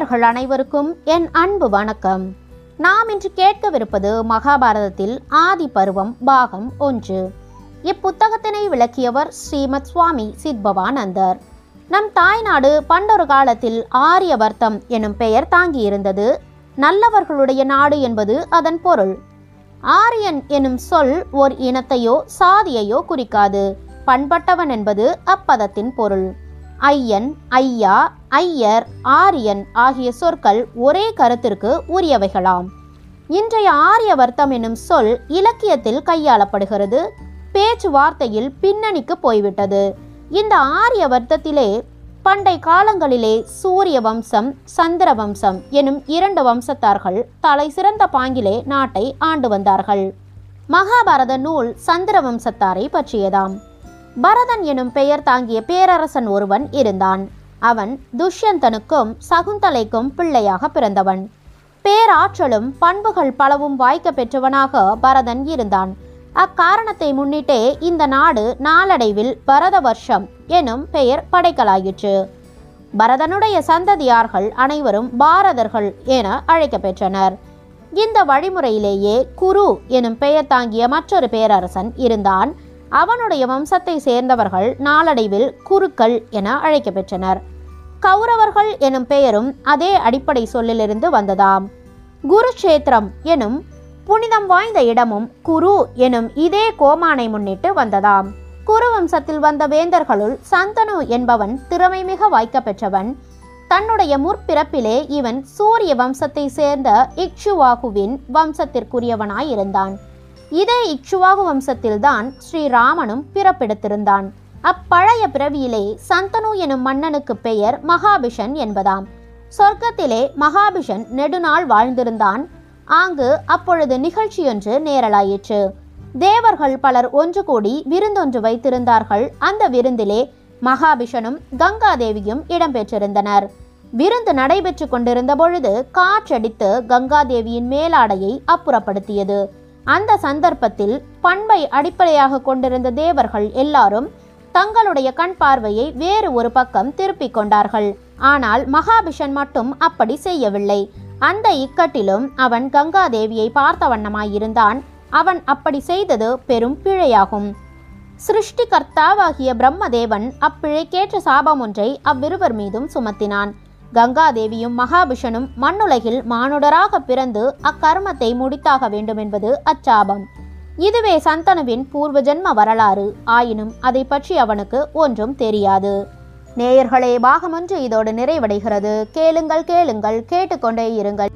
நேயர்கள் அனைவருக்கும் என் அன்பு வணக்கம். நாம் இன்று கேட்கவிருப்பது மகாபாரதத்தில் ஆதி பருவம் பாகம் ஒன்று. இப்புத்தகத்தினை விளக்கியவர் ஸ்ரீமத் சுவாமி சித்பவானந்தர். நம் தாய்நாடு பண்டொரு காலத்தில் ஆரியவர்த்தம் எனும் பெயர் தாங்கியிருந்தது. நல்லவர்களுடைய நாடு என்பது அதன் பொருள். ஆரியன் எனும் சொல் ஓர் இனத்தையோ சாதியையோ குறிக்காது. பண்பட்டவன் என்பது அப்பதத்தின் பொருள். ஐயன் ஐயா ஐயர் ஆரியன் ஆகிய சொற்கள் ஒரே கருத்திற்கு உரியவைகளாம். இன்றைய ஆரியவர்த்தம் என்னும் சொல் இலக்கியத்தில் கையாளப்படுகிறது. பேச்சுவார்த்தையில் பின்னணிக்கு போய்விட்டது. இந்த ஆரியவர்த்தத்திலே பண்டை காலங்களிலே சூரிய வம்சம் சந்திர வம்சம் எனும் இரண்டு வம்சத்தார்கள் தலை சிறந்த பாங்கிலே நாட்டை ஆண்டு வந்தார்கள். மகாபாரத நூல் சந்திர வம்சத்தாரை பற்றியதாம். பரதன் எனும் பெயர் தாங்கிய பேரரசன் ஒருவன் இருந்தான். அவன் துஷ்யந்தனுக்கும் சகுந்தலைக்கும் பிள்ளையாக பிறந்தவன். பேராற்றலும் பண்புகள் பலவும் வாய்க்க பெற்றவனாக பரதன் இருந்தான். அக்காரணத்தை முன்னிட்டே இந்த நாடு நாளடைவில் பரத வருஷம் எனும் பெயர் படைக்கலாயிற்று. பரதனுடைய சந்ததியார்கள் அனைவரும் பாரதர்கள் என அழைக்கப்பெற்றனர் இந்த வழிமுறையிலேயே குரு எனும் பெயர் தாங்கிய மற்றொரு பேரரசன் இருந்தான். அவனுடைய வம்சத்தை சேர்ந்தவர்கள் நாளடைவில் குருக்கள் என அழைக்கப்பெற்றனர். கௌரவர்கள் எனும் பெயரும் அதே அடிப்படை சொல்லிலிருந்து வந்ததாம். குருக்ஷேத்திரம் எனும் புனிதம் வாய்ந்த இடமும் குரு எனும் இதே கோமானை முன்னிட்டு வந்ததாம். குரு வம்சத்தில் வந்த வேந்தர்களுள் சந்தனு என்பவன் திறமை மிக வாய்க்க பெற்றவன் தன்னுடைய முற்பிறப்பிலே இவன் சூரிய வம்சத்தை சேர்ந்த இக்ஷுவாகுவின் வம்சத்திற்குரியவனாயிருந்தான். இதே இக்ஷுவாகு வம்சத்தில்தான் ஸ்ரீராமனும் பிறப்பெடுத்திருந்தான். அப்பழைய பிறவியிலே சந்தனு எனும் மன்னனுக்கு பெயர் மகாபிஷன் என்பதாம். சொர்க்கத்திலே மகாபிஷன் நெடுநாள் வாழ்ந்திருந்தான். ஆங்கு அப்பொழுது நிகழ்ச்சியொன்று நேரலாயிற்று. தேவர்கள் பலர் ஒன்று கூடி விருந்தொன்று வைத்திருந்தார்கள். அந்த விருந்திலே மகாபிஷனும் கங்காதேவியும் இடம்பெற்றிருந்தனர். விருந்து நடைபெற்று கொண்டிருந்த பொழுது காற்றடித்து கங்காதேவியின் மேலாடையை அப்புறப்படுத்தியது. அந்த சந்தர்ப்பத்தில் பண்பை அடிப்படையாக கொண்டிருந்த தேவர்கள் எல்லாரும் தங்களுடைய கண் பார்வையை வேறு ஒரு பக்கம் திருப்பிக் கொண்டார்கள். ஆனால் மகாபிஷன் மட்டும் அப்படி செய்யவில்லை. அந்த இக்கட்டிலும் அவன் கங்காதேவியை பார்த்த வண்ணமாயிருந்தான். அவன் அப்படி செய்தது பெரும் பிழையாகும். சிருஷ்டிகர்த்தாவாகிய பிரம்மதேவன் அப்பிழைக்கேற்ற சாபம் ஒன்றை அவ்விருவர் மீதும் சுமத்தினான். கங்காதேவியும் மகாபிஷனும் மண்ணுலகில் மானுடராக பிறந்து அக்கர்மத்தை முடித்தாக வேண்டும் என்பது அச்சாபம். இதுவே சந்தனுவின் பூர்வ ஜென்ம வரலாறு. ஆயினும் அதை பற்றி அவனுக்கு ஒன்றும் தெரியாது. நேயர்களே பாகமொன்று இதோடு நிறைவடைகிறது. கேளுங்கள் கேளுங்கள் கேட்டுக்கொண்டே இருங்கள்.